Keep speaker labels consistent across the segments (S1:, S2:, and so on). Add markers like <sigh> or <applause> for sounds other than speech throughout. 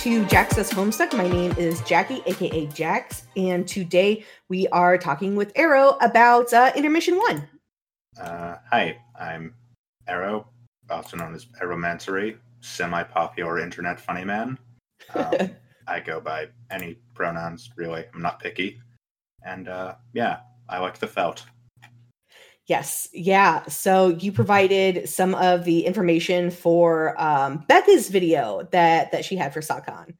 S1: to Jax Says Homestuck. My name is Jackie, aka Jax, and today we are talking with Ero about uh, Intermission One.
S2: Uh, hi, I'm Ero, also known as Eromancery, semi-popular internet funny man. Um, <laughs> I go by any pronouns, really. I'm not picky, and uh, yeah, I like the felt.
S1: Yes, yeah. So you provided some of the information for um, Becca's video that that she had for SockCon.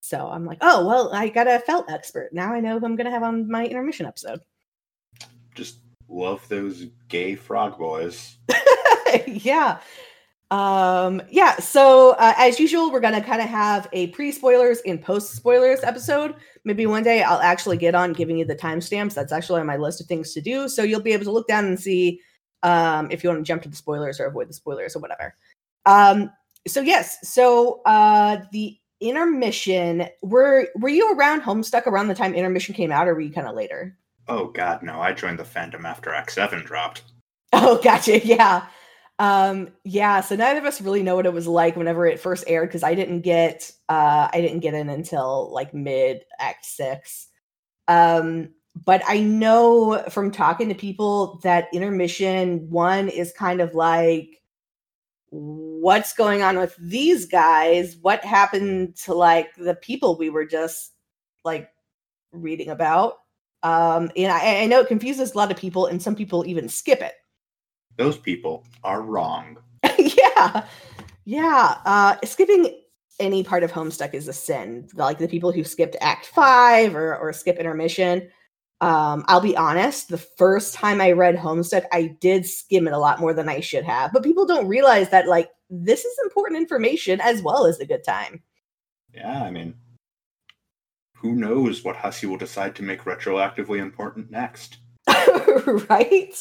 S1: So I'm like, oh well, I got a felt expert. Now I know who I'm going to have on my intermission episode.
S2: Just love those gay frog boys. <laughs>
S1: yeah. Um, yeah, so uh, as usual, we're gonna kind of have a pre-spoilers and post-spoilers episode. Maybe one day I'll actually get on giving you the timestamps. That's actually on my list of things to do. So you'll be able to look down and see um, if you want to jump to the spoilers or avoid the spoilers or whatever. Um, so yes, so uh, the intermission. Were were you around Homestuck around the time intermission came out, or were you kind of later?
S2: Oh God, no! I joined the fandom after Act Seven dropped.
S1: Oh, gotcha. <laughs> Yeah. Um, yeah, so neither of us really know what it was like whenever it first aired because I didn't get uh I didn't get in until like mid act six. Um, but I know from talking to people that intermission one is kind of like what's going on with these guys? What happened to like the people we were just like reading about? Um, and I, I know it confuses a lot of people, and some people even skip it
S2: those people are wrong. <laughs>
S1: yeah. Yeah. Uh, skipping any part of Homestuck is a sin. Like the people who skipped Act Five or, or skip intermission. Um, I'll be honest, the first time I read Homestuck, I did skim it a lot more than I should have. But people don't realize that, like, this is important information as well as a good time.
S2: Yeah, I mean, who knows what Hussie will decide to make retroactively important next? <laughs>
S1: right?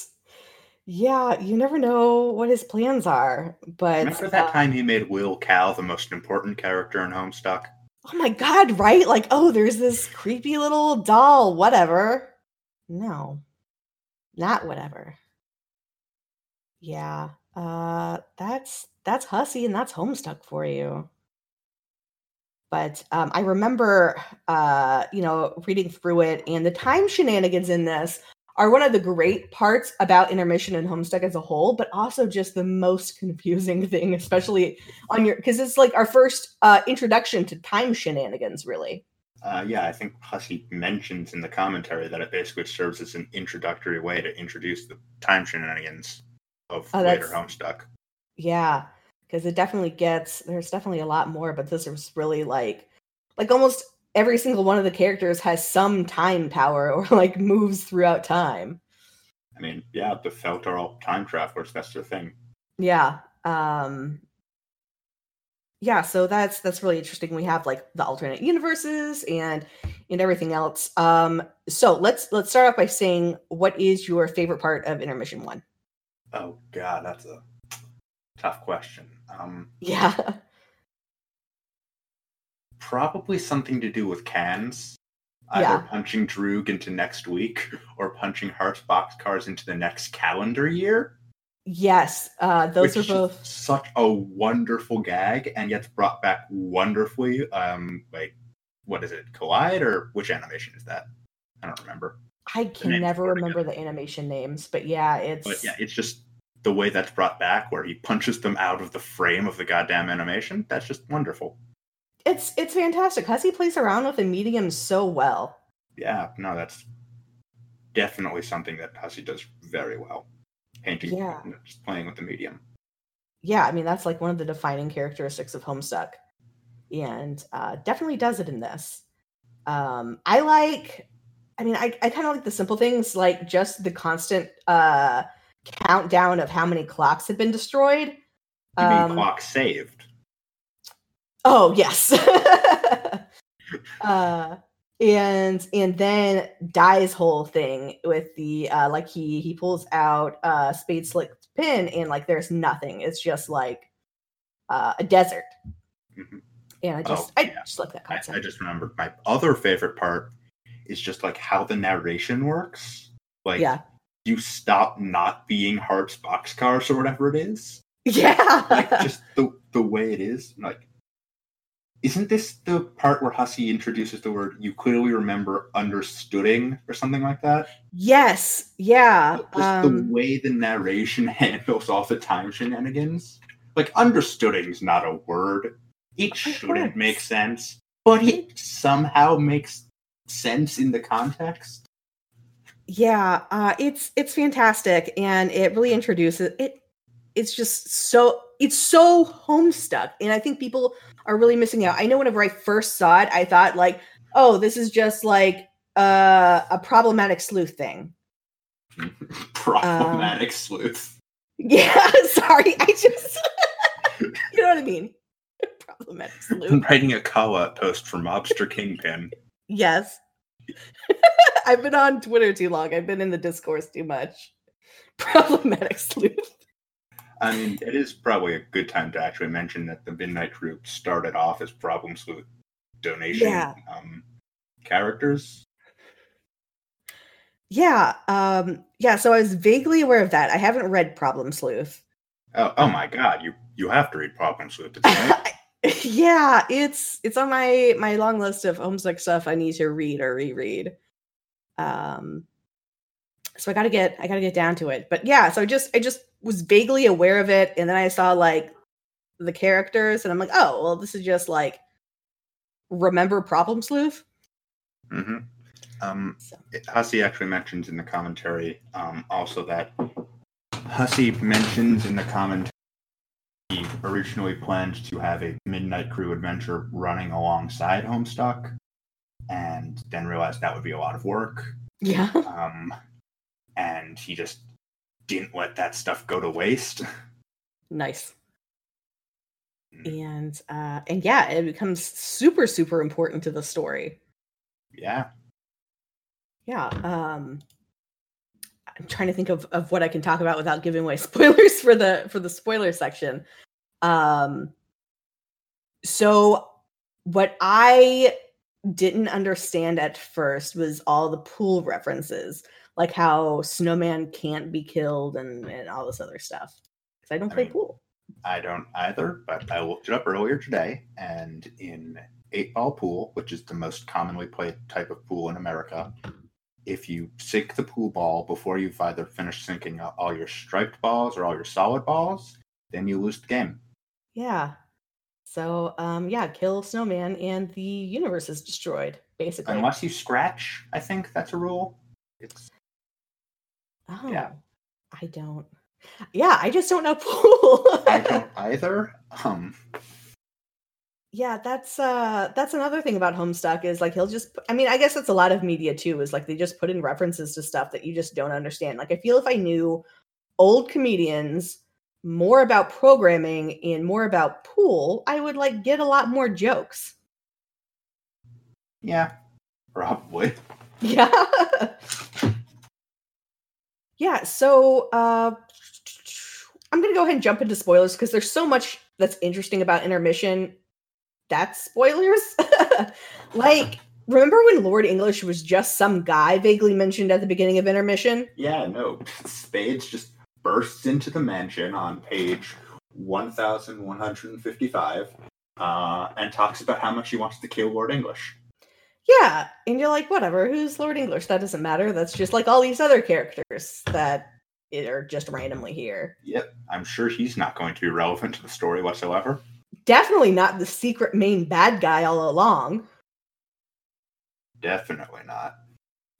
S1: Yeah, you never know what his plans are. But
S2: remember that uh, time he made Lil Cal the most important character in Homestuck?
S1: Oh my god, right? Like, oh, there's this creepy little doll, whatever. No. Not whatever. Yeah. Uh that's that's Hussie and that's Homestuck for you. But um, I remember, uh, you know, reading through it and the time shenanigans in this are one of the great parts about intermission and homestuck as a whole but also just the most confusing <laughs> thing especially on your because it's like our first uh introduction to time shenanigans really
S2: uh, yeah, I think Hussie mentions in the commentary that it basically serves as an introductory way to introduce the time shenanigans of oh, later Homestuck.
S1: Yeah, because it definitely gets there's definitely a lot more, but this is really like like almost every single one of the characters has some time power or like moves throughout time.
S2: I mean, yeah, the Felt are all time travelers. That's their thing.
S1: Yeah. Um yeah, so that's that's really interesting. We have like the alternate universes and and everything else. Um so let's let's start off by saying what is your favorite part of intermission one?
S2: Oh god, that's a tough question. Um
S1: Yeah. <laughs>
S2: probably something to do with cans. Either yeah. punching Droog into next week <laughs> or punching Hearts boxcars into the next calendar year.
S1: Yes, uh, those are both
S2: such a wonderful gag, and yet brought back wonderfully. Um, like what is it, Collide or which animation is that? I don't remember.
S1: I can never remember the animation names, but yeah, it's
S2: but yeah, it's just the way that's brought back, where he punches them out of the frame of the goddamn animation. That's just wonderful
S1: it's it's fantastic. Hussie plays around with the medium so well.
S2: Yeah, no, that's definitely something that Hussie does very well. Painting, yeah, just playing with the medium.
S1: Yeah, I mean that's like one of the defining characteristics of Homestuck, and uh, definitely does it in this. Um, I like, I mean, I I kind of like the simple things, like just the constant uh, countdown of how many clocks have been destroyed.
S2: You mean um, clock saved?
S1: Oh yes. <laughs> uh and and then Die's whole thing with the uh like he he pulls out uh spade slick pin and like there's nothing. It's just like uh a desert. Mm-hmm. And I just oh, I yeah. just like that concept.
S2: I, I just remembered my other favorite part is just like how the narration works. Like yeah. you stop not being Hearts boxcars or whatever it is. <laughs>
S1: Yeah.
S2: like just the the way it is. Like isn't this the part where Hussie introduces the word you clearly remember understooding or something like that?
S1: Yes. Yeah.
S2: Just the
S1: Um,
S2: way the narration <laughs> handles all the time shenanigans. Like understooding's not a word. It shouldn't make sense, but it somehow makes sense in the context.
S1: yeah. Uh, it's it's fantastic, and it really introduces it. It's just so it's so homestuck, and I think people are really missing out. I know whenever I first saw it, I thought like, oh, this is just like uh, a problematic sleuth thing. <laughs>
S2: Problematic sleuth. <laughs>
S1: Yeah, <laughs> sorry, I just you know what I mean. Problematic sleuth.
S2: i'm writing a call out post for Mobster Kingpin.
S1: Yes. I've been on Twitter too long. I've been in the discourse too much. Problematic sleuth.
S2: I mean, it is probably a good time to actually mention that the Midnight Crew started off as Problem Sleuth donation
S1: Yeah.
S2: um, characters.
S1: Yeah. Um, yeah, so I was vaguely aware of that. I haven't read Problem Sleuth.
S2: Oh, oh my God! You you have to read Problem Sleuth. <laughs>
S1: Yeah, it's it's on my my long list of Homestuck stuff I need to read or reread. Um so I gotta get I gotta get down to it. But yeah, so I just I just was vaguely aware of it, and then I saw like the characters, and I'm like, oh well, this is just like remember Problem Sleuth.
S2: hmm Um,
S1: So
S2: Hussie actually mentions in the commentary um, also that Hussie mentions in the commentary he originally planned to have a Midnight Crew adventure running alongside Homestuck, and then realized that would be a lot of work.
S1: yeah.
S2: Um, and he just didn't let that stuff go to waste. <laughs>
S1: nice.
S2: Mm.
S1: And uh and yeah, it becomes super, super important to the story.
S2: Yeah.
S1: Yeah. Um I'm trying to think of, of what I can talk about without giving away <laughs> spoilers for the for the spoiler section. Um so what I didn't understand at first was all the pool references, like how Snowman can't be killed and, and all this other stuff. Because I don't
S2: I
S1: play
S2: mean,
S1: pool.
S2: I don't either, but I looked it up earlier today, and in eight ball pool, which is the most commonly played type of pool in America, if you sink the pool ball before you've either finished sinking all your striped balls or all your solid balls, then you lose the game.
S1: Yeah. So um yeah, kill Snowman and the universe is destroyed, basically.
S2: Unless you scratch, I think that's a rule. It's
S1: Oh,
S2: Yeah.
S1: I don't. Yeah, I just don't know <laughs> pool.
S2: I don't either. Um,
S1: yeah, that's uh that's another thing about Homestuck is like he'll just I mean, I guess that's a lot of media too, is like they just put in references to stuff that you just don't understand. Like I feel if I knew old comedians more about programming and more about pool, I would like get a lot more jokes.
S2: yeah, probably. <laughs>
S1: Yeah. Yeah, so uh I'm going to go ahead and jump into spoilers because there's so much that's interesting about intermission. That's spoilers. <laughs> like remember when Lord English was just some guy vaguely mentioned at the beginning of intermission?
S2: Yeah, no. Spades just bursts into the mansion on page 1155 uh, and talks about how much he wants to kill Lord English.
S1: Yeah, and you're like whatever, who's Lord English? That doesn't matter. That's just like all these other characters that are just randomly here.
S2: Yep, I'm sure he's not going to be relevant to the story whatsoever.
S1: Definitely not the secret main bad guy all along.
S2: Definitely not.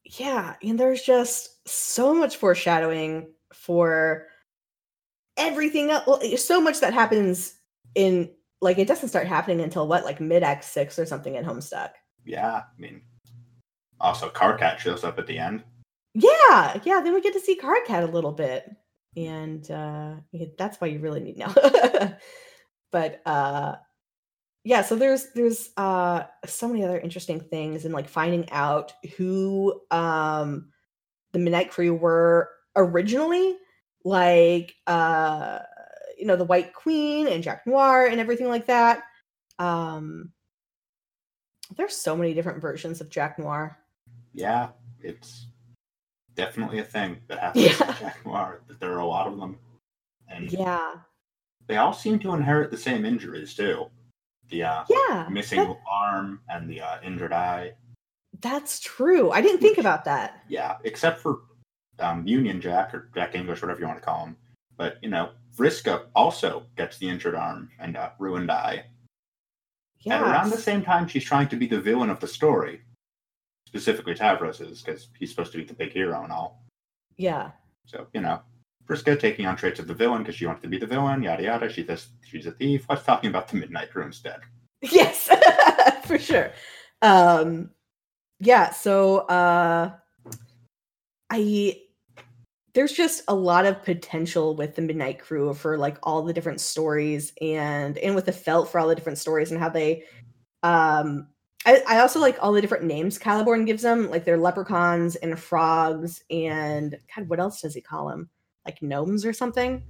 S1: yeah and there's just so much foreshadowing for everything else well, so much that happens in like it doesn't start happening until what like mid act six or something in homestuck
S2: Yeah, I mean, also Karkat shows up at the end.
S1: yeah yeah then we get to see Karkat a little bit. And uh that's why you really need now <laughs> but uh yeah so there's there's uh so many other interesting things and like finding out who um the midnight crew were originally. Like uh you know the white queen and jack noir and everything like that. Um there's so many different versions of jack noir
S2: Yeah, it's definitely a thing that happens
S1: Yeah.
S2: in Jack Noir. That there are a lot of them, and
S1: yeah
S2: they all seem to inherit the same injuries too. The uh,
S1: Yeah.
S2: missing
S1: that-
S2: arm and the uh, injured eye.
S1: that's true. I didn't think about that.
S2: Yeah, except for um, Union Jack or Jack English, whatever you want to call him. But you know, Vriska also gets the injured arm and uh, ruined eye. And around the same time, she's trying to be the villain of the story, specifically Tavros's, because he's supposed to be the big hero and all.
S1: Yeah.
S2: So you know, Vriska taking on traits of the villain because she wants to be the villain. Yada yada. She a, she's a thief. Let's talking about the Midnight Crew instead. <laughs>
S1: Yes, <laughs> for sure. Um yeah, so uh I there's just a lot of potential with the Midnight Crew for like all the different stories and and with the felt for all the different stories and how they um I, I also like all the different names Caliborn gives them, like they're leprechauns and frogs and God, what else does he call them? Like gnomes or something?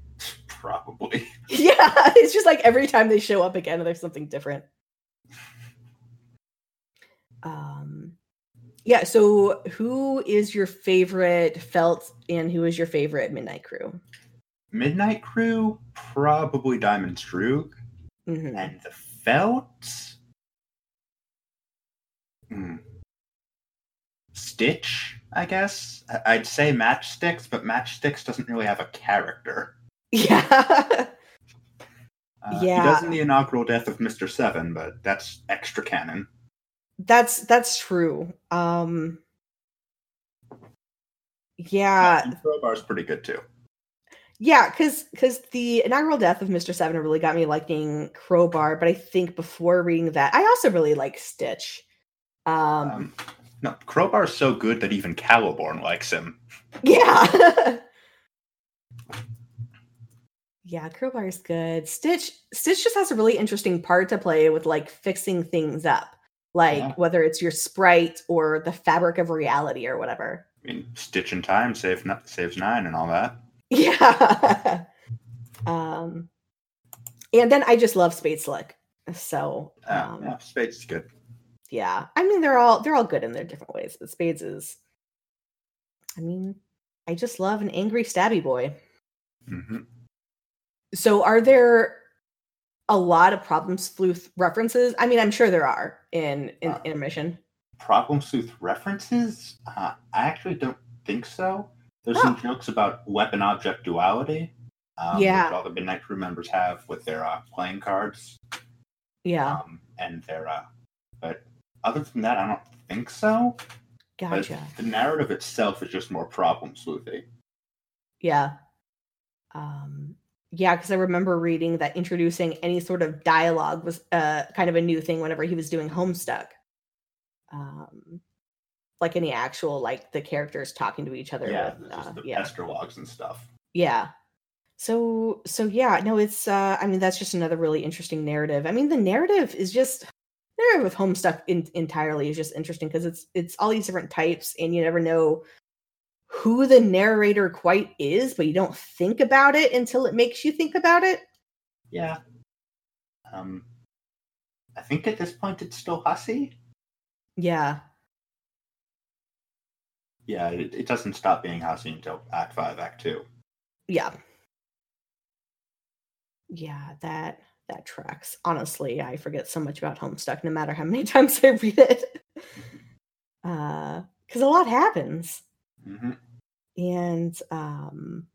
S2: Probably. <laughs>
S1: Yeah, it's just like every time they show up again, there's something different. Um, yeah. So, who is your favorite Felt, and who is your favorite Midnight Crew?
S2: Midnight Crew, probably Diamonds Droog.
S1: Mhm.
S2: And the felt? Hmm. Stitch, I guess. I'd say Matchsticks, but Matchsticks doesn't really have a character. <laughs>
S1: Yeah,
S2: Uh, He
S1: Yeah.
S2: does in the inaugural death of Mr. Seven, but that's extra canon.
S1: That's that's true. Um, yeah,
S2: Crowbar's pretty good too.
S1: Yeah, because because the inaugural death of Mr. Seven really got me liking Crowbar, but I think before reading that, I also really like Stitch. Um,
S2: Um, no, Crowbar's so good that even Caliborn likes him.
S1: yeah. <laughs> yeah, Crowbar's good. Stitch Stitch just has a really interesting part to play with like fixing things up. Like
S2: Yeah.
S1: whether it's your sprite or the fabric of reality or whatever.
S2: I mean, Stitch in Time save, saves nine and all that. <laughs>
S1: Yeah. <laughs> um and then I just love Spade Slick. So
S2: Uh,
S1: um,
S2: yeah, Spades is good.
S1: yeah i mean they're all they're all good in their different ways but spades is i mean i just love an angry stabby boy
S2: hmm
S1: so are there a lot of problem sleuth references i mean i'm sure there are in in
S2: Uh,
S1: intermission
S2: Problem Sleuth references? Uh, I actually don't think so. There's some jokes about weapon object duality. Um,
S1: Yeah.
S2: Which all the Midnight Crew members have with their uh, playing cards.
S1: yeah
S2: Um, and their, uh, but other than that, I don't think so. But
S1: gotcha
S2: the narrative itself is just more problem sleuthy.
S1: yeah um yeah because i remember reading that introducing any sort of dialogue was uh kind of a new thing whenever he was doing homestuck. Um like any actual like the characters talking to each other
S2: Yeah,
S1: with, uh,
S2: the
S1: yeah.
S2: And stuff.
S1: yeah. So so yeah no it's uh i mean that's just another really interesting narrative. I mean the narrative is just narrative with homestuck in, entirely is just interesting because it's it's all these different types and you never know who the narrator quite is but you don't think about it until it makes you think about it?
S2: Yeah. Um, I think at this point it's still Hussie.
S1: yeah.
S2: Yeah, it, it doesn't stop being Hussie until Act 5, Act 2.
S1: yeah. Yeah that that tracks. Honestly i forget so much about homestuck no matter how many <laughs> times i read it. Uh because a lot happens
S2: hmm
S1: and um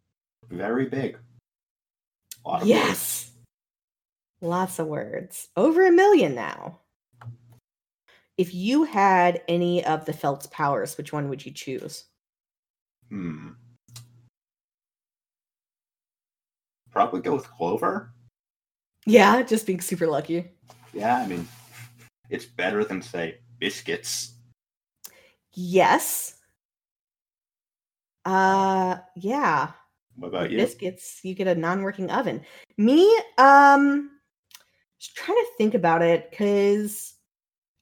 S2: Very big. A lot of
S1: yes lots of words over a million now if you had any of the felt's powers which one would you choose
S2: Hmm. Probably go with Clover.
S1: yeah just being super lucky
S2: Yeah, I mean, it's better than, say, Biscuits.
S1: yes uh yeah
S2: What about you?
S1: biscuits you get a non-working oven me um just trying to think about it because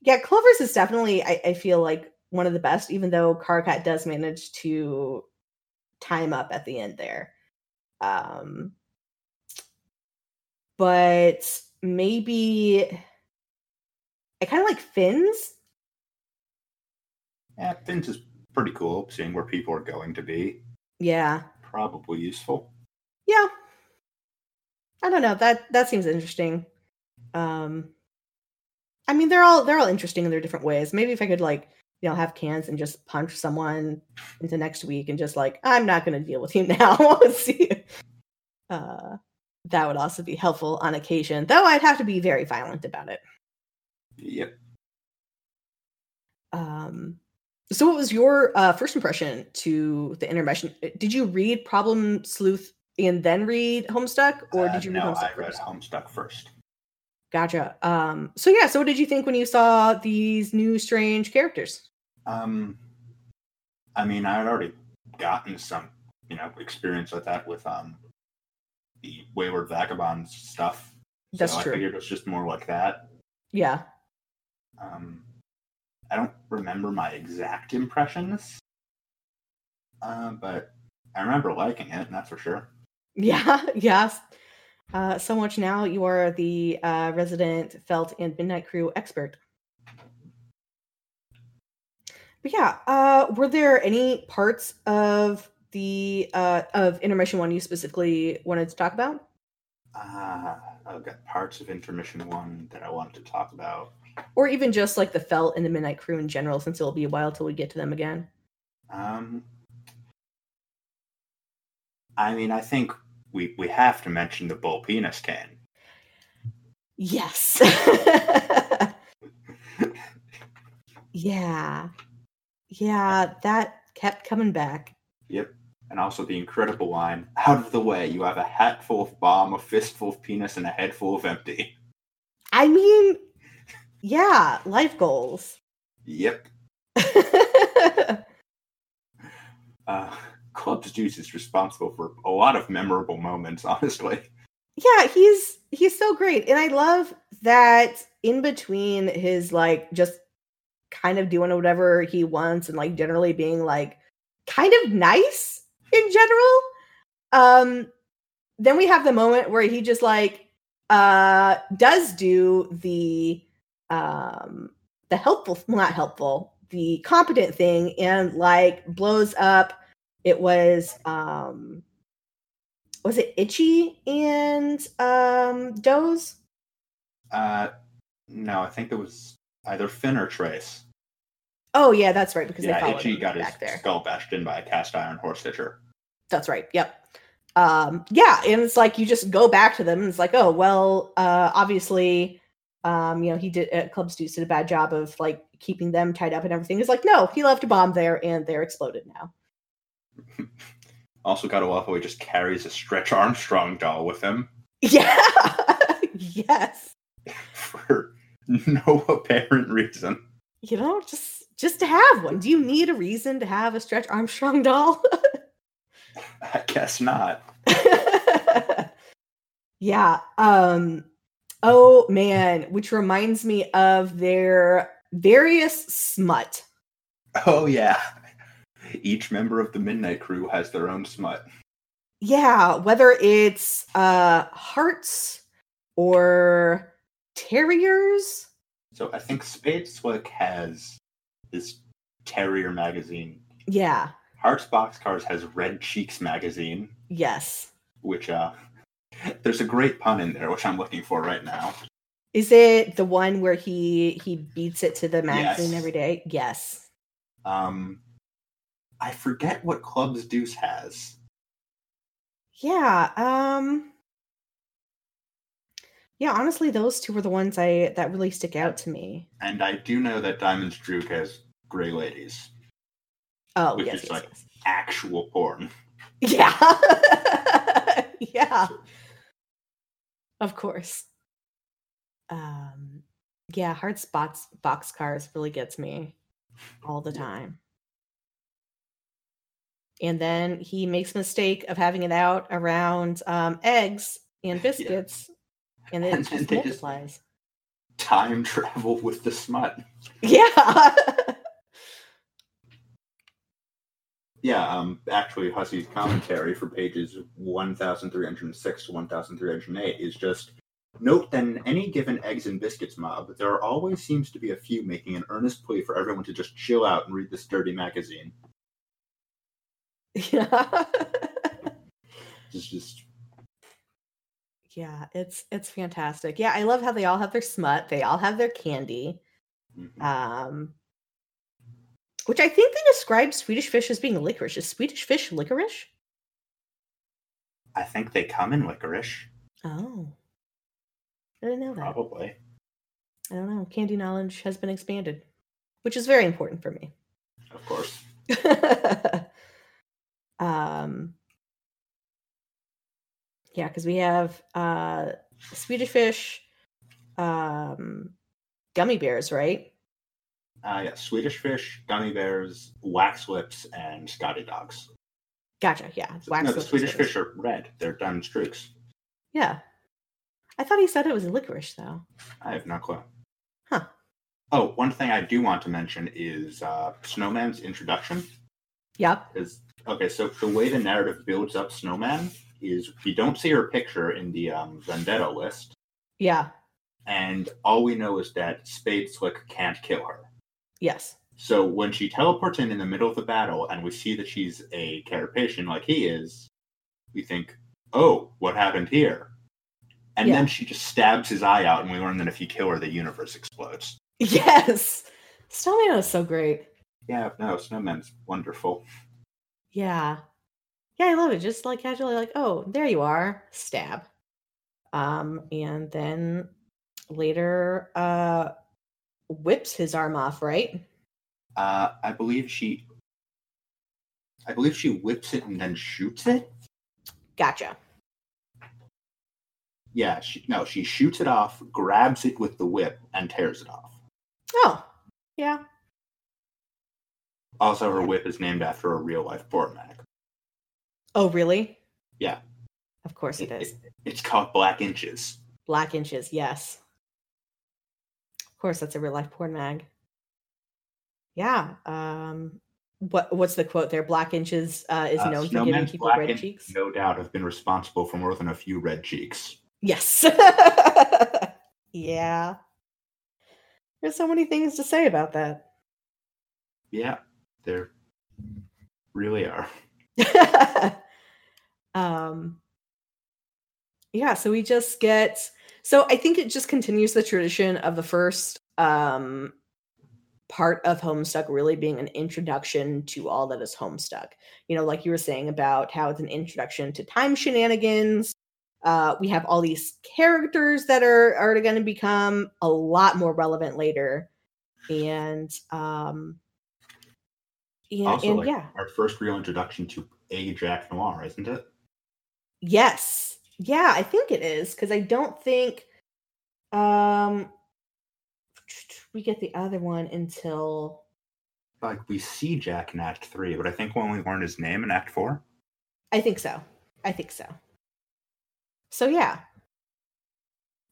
S1: yeah clover's is definitely I, I feel like one of the best even though Karkat does manage to time up at the end there um but maybe i kind of like Fin's.
S2: Yeah, Fin's is pretty cool, seeing where people are going to be.
S1: yeah
S2: Probably useful.
S1: yeah i don't know that that seems interesting um I mean, they're all they're all interesting in their different ways. Maybe if I could like you know have cans and just punch someone into next week and just like I'm not going to deal with you now. <laughs> See, uh, that would also be helpful on occasion. Though I'd have to be very violent about it.
S2: Yep.
S1: Um, so what was your uh, first impression to the intermission? Uh, did you read Problem Sleuth and then read Homestuck, or
S2: Uh,
S1: did you read
S2: no,
S1: Homestuck
S2: I read
S1: first?
S2: Homestuck first.
S1: Gotcha. Um, so yeah, so what did you think when you saw these new strange characters?
S2: Um, I mean, I had already gotten some, you know, experience with that with um the Wayward Vagabonds stuff.
S1: That's
S2: so
S1: true.
S2: I figured it was just more like that.
S1: Yeah.
S2: Um, I don't remember my exact impressions, uh, but I remember liking it, and that's for sure.
S1: Yeah, <laughs> yes. Uh, so much now you are the uh, resident Felt and Midnight Crew expert. But yeah, uh, were there any parts of the uh, of intermission one you specifically wanted to talk about?
S2: Uh, I've got parts of Intermission One that I wanted to talk about.
S1: Or even just like the Felt and the Midnight Crew in general, since it'll be a while till we get to them again.
S2: Um, I mean, I think we we have to mention the bull penis can.
S1: Yes. <laughs> yeah. Yeah, that kept coming back.
S2: Yep. And also the incredible line, out of the way, you have a hat full of bomb, a fistful of penis, and a head full of empty.
S1: I mean, yeah, life goals. <laughs>
S2: Yep. Uh, Clubs Deuce is responsible for a lot of memorable moments, honestly.
S1: yeah, he's he's so great. And I love that in between his like just kind of doing whatever he wants and like generally being like kind of nice in general. Um then we have the moment where he just like uh does do the um the helpful well, <laughs> not helpful the competent thing and like blows up it was um was it itchy and um doze
S2: Uh, no, I think it was either Fin or Trace.
S1: oh yeah that's right because they
S2: yeah, Itchy got his
S1: back there
S2: skull bashed in by a cast iron horse stitcher.
S1: that's right yep um yeah and it's like you just go back to them and it's like oh well uh obviously um you know he did uh, Clubs Deuce did a bad job of like keeping them tied up and everything it's like no he left a bomb there and they're exploded now <laughs>
S2: Also, got a waffle. He just carries a Stretch Armstrong doll with him
S1: yeah <laughs> yes <laughs>
S2: for no apparent reason.
S1: you know just just to have one do you need a reason to have a stretch armstrong doll
S2: I guess not.
S1: yeah um oh man which reminds me of their various smut
S2: Oh yeah. Each member of the Midnight Crew has their own smut.
S1: yeah whether it's uh hearts or terriers
S2: So I think Spade Slick has this Terrier magazine.
S1: yeah
S2: Hearts Boxcars has Red Cheeks magazine,
S1: yes
S2: which uh there's a great pun in there, which I'm looking for right now.
S1: is it the one where he he beats it to the magazine
S2: Yes.
S1: every day yes
S2: Um I forget what Club's Deuce has.
S1: yeah um yeah honestly those two were the ones i that really stick out to me
S2: And I do know that Diamond's Droog has Grey Ladies.
S1: oh
S2: Which
S1: yes
S2: is
S1: yes,
S2: like-
S1: yes.
S2: Actual porn. <laughs>
S1: yeah <laughs> yeah of course. Um yeah hard spots box cars really gets me all the time. And then he makes mistake of having it out around um eggs and <laughs> biscuits and it
S2: And then
S1: just
S2: they just- Time travel with the smut. <laughs>
S1: yeah
S2: Yeah, um, actually, Hussie's commentary for pages 1,306 to 1,308 is just note that in any given eggs and biscuits mob, there always seems to be a few making an earnest plea for everyone to just chill out and read this dirty magazine.
S1: yeah
S2: It's just,
S1: Yeah, it's it's fantastic. Yeah, I love how they all have their smut. They all have their candy.
S2: Mhm.
S1: Um which I think they describe Swedish fish as being licorice. Is Swedish fish licorice?
S2: I think they come in licorice,
S1: Oh. I didn't know that.
S2: probably.
S1: I don't know. Candy knowledge has been expanded, which is very important for me.
S2: Of course. <laughs>
S1: um yeah because we have uh swedish fish um gummy bears right
S2: Uh, yeah, Swedish fish, gummy bears, wax lips, and Scotty dogs.
S1: gotcha yeah wax
S2: no, the Swedish fish are red. They're done streaks.
S1: yeah i thought he said it was licorice though
S2: I have no clue.
S1: Huh.
S2: Oh, one thing I do want to mention is uh, Snowman's introduction.
S1: yep
S2: Is okay. So the way the narrative builds up Snowman is we don't see her picture in the um, Vendetta list,
S1: yeah
S2: and all we know is that Spade Slick can't kill her.
S1: Yes
S2: So when she teleports in in the middle of the battle, and we see that she's a Carapacian like he is, we think, "Oh, what happened here?" And
S1: Yeah.
S2: then she just stabs his eye out, and we learn that if you kill her, the universe explodes.
S1: yes snowman is so great
S2: Yeah, no, Snowman's wonderful.
S1: yeah yeah i love it just like casually like oh there you are stab um and then later uh whips his arm off right
S2: Uh, I believe she, I believe she whips it and then shoots it.
S1: gotcha
S2: Yeah, she, no, she shoots it off, grabs it with the whip, and tears it off.
S1: oh yeah
S2: Also, her whip is named after a real life porn mag.
S1: oh really
S2: Yeah.
S1: of course it is
S2: It's called Black Inches.
S1: black inches yes course that's a real life porn mag. Yeah um what what's the quote there? Black inches uh is
S2: Uh,
S1: known for giving people red cheeks.
S2: no doubt have been responsible for more than a few red cheeks.
S1: yes. <laughs> Yeah. There's so many things to say about that.
S2: Yeah, there really are. <laughs>
S1: um yeah so we just get so i think it just continues the tradition of the first um part of homestuck really being an introduction to all that is homestuck you know like you were saying about how it's an introduction to time shenanigans uh we have all these characters that are are going to become a lot more relevant later and um and,
S2: also,
S1: and
S2: like
S1: yeah
S2: our first real introduction to a Jack Noir, isn't it?
S1: Yes. Yeah, I think it is because I don't think um we get the other one until
S2: Like we see Jack in Act Three, but I think when we only learn his name in Act Four.
S1: I think so. I think so. So yeah.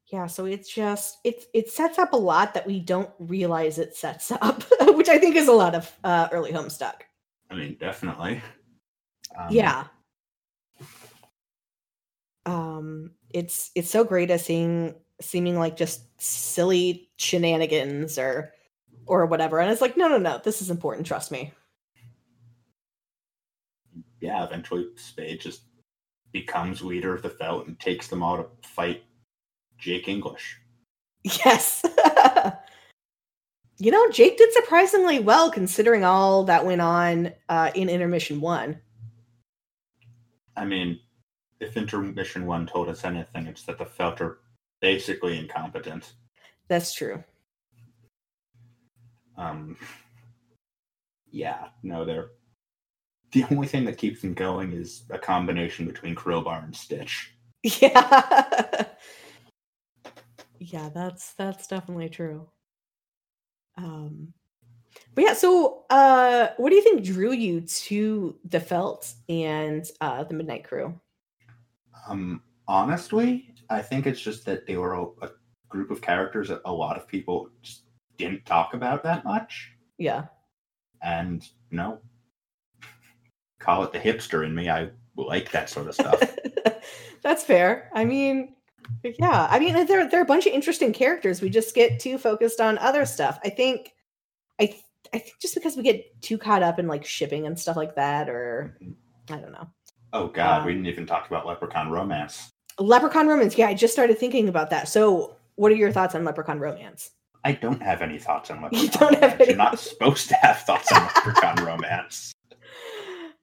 S1: Yeah, so it's just it it sets up a lot that we don't realize it sets up, <laughs> which I think is a lot of uh early Homestuck.
S2: I mean, definitely. Um,
S1: yeah. Um it's it's so great as seeing seeming like just silly shenanigans or or whatever. And it's like, no, no, no, this is important, trust me.
S2: yeah. Eventually, Spade just becomes leader of the Felt and takes them all to fight Jake English.
S1: Yes. <laughs> you know, Jake did surprisingly well considering all that went on uh, in intermission one.
S2: I mean, if Intermission One told us anything, it's that the Felt are basically incompetent.
S1: That's true.
S2: Um, yeah, no, they're the only thing that keeps them going is a combination between Crowbar and Stitch.
S1: Yeah. <laughs> yeah, that's that's definitely true. Um but yeah, so uh what do you think drew you to the Felt and uh the Midnight Crew?
S2: Um, honestly, I think it's just that they were a, a group of characters that a lot of people just didn't talk about that much,
S1: Yeah.
S2: and you know, <laughs> call it the hipster in me. I like that sort of stuff. <laughs>
S1: That's fair. I mean, yeah. I mean, there there are a bunch of interesting characters. We just get too focused on other stuff. I think, I I think just because we get too caught up in like shipping and stuff like that, or I don't know.
S2: Oh God, we
S1: Um,
S2: didn't even talk about Leprechaun romance.
S1: Leprechaun romance. Yeah, I just started thinking about that. So, what are your thoughts on Leprechaun romance?
S2: I don't have any thoughts on Leprechaun.
S1: You don't have
S2: romance.
S1: any-
S2: You're not supposed to have thoughts on Leprechaun <laughs> romance.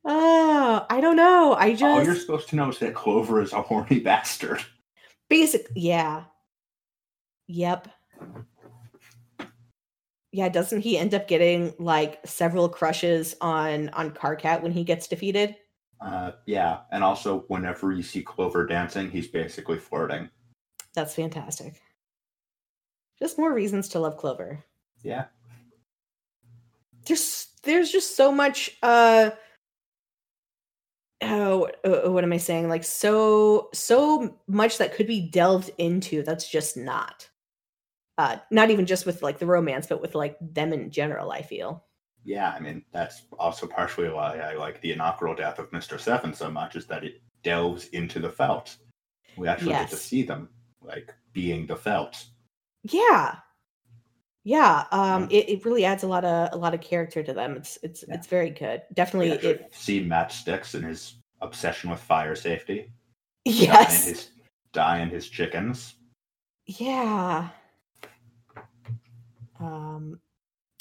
S1: Oh, I don't know. I just
S2: All you're supposed to know is that Clover is a horny <laughs> bastard.
S1: basic. Yeah. Yep. Yeah, doesn't he end up getting like several crushes on on Karkat when he gets defeated?
S2: Uh, yeah, and also whenever you see Clover dancing, he's basically flirting.
S1: That's fantastic. Just more reasons to love Clover.
S2: Yeah,
S1: There's there's just so much uh oh uh, what am I saying? Like so so much that could be delved into that's just not. Uh not even just with like the romance, but with like them in general, I feel.
S2: Yeah. I mean, that's also partially why I like the inaugural death of Mister Seven so much, is that it delves into the felt. We actually get to see them like being the felt.
S1: Yeah. Yeah, um it, it really adds a lot of a lot of character to them. It's it's
S2: Yeah.
S1: it's very good. Definitely it
S2: see Matchsticks and his obsession with fire safety.
S1: yes.
S2: Dyeing his, dyeing his chickens.
S1: Yeah. Um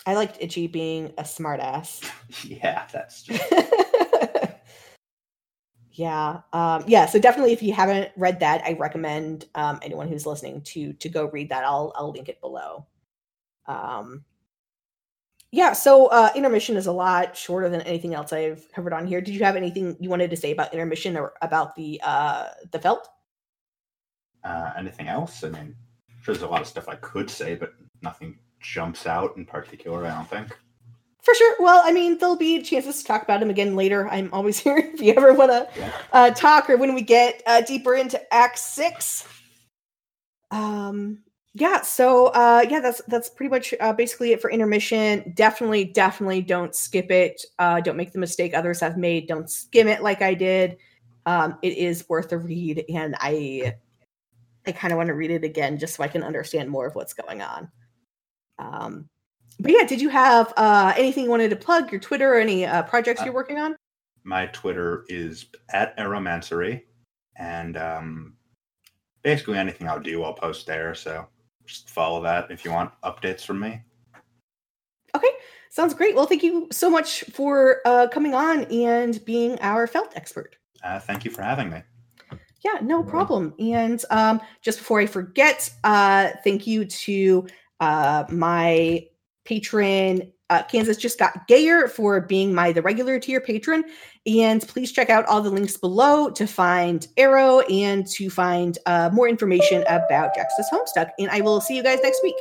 S1: I liked Itchy being a smartass. <laughs>
S2: yeah, that's true. <laughs>
S1: yeah. Um yeah, so definitely if you haven't read that, I recommend um anyone who's listening to to go read that. I'll I'll link it below. Um yeah, so uh intermission is a lot shorter than anything else I've covered on here. Did you have anything you wanted to say about intermission or about the uh the felt?
S2: uh, anything else. I mean, sure, there's a lot of stuff I could say, but nothing jumps out in particular. I don't think.
S1: For sure. Well, I mean, there'll be chances to talk about him again later. I'm always <laughs> here if you ever want to
S2: Yeah.
S1: uh, talk or when we get uh, deeper into Act Six. Um. Yeah. So. Uh. Yeah. That's that's pretty much uh, basically it for intermission. Definitely, definitely don't skip it. Uh. Don't make the mistake others have made. Don't skim it like I did. Um. It is worth a read, and I. I kind of want to read it again just so I can understand more of what's going on. Um but yeah, did you have uh, anything you wanted to plug? Your Twitter or any uh, projects
S2: Uh,
S1: you're working on?
S2: My Twitter is at Eromancery, and um, basically anything I'll do, I'll post there. So just follow that if you want updates from me.
S1: Okay, sounds great. Well, thank you so much for uh, coming on and being our felt expert.
S2: Uh, thank you for having me.
S1: Yeah, no problem. And um, just before I forget, uh, thank you to uh, my patron. Uh, Kansas just got gayer for being my the regular tier patron, and please check out all the links below to find Ero and to find uh, more information about Jax's Homestuck. And I will see you guys next week.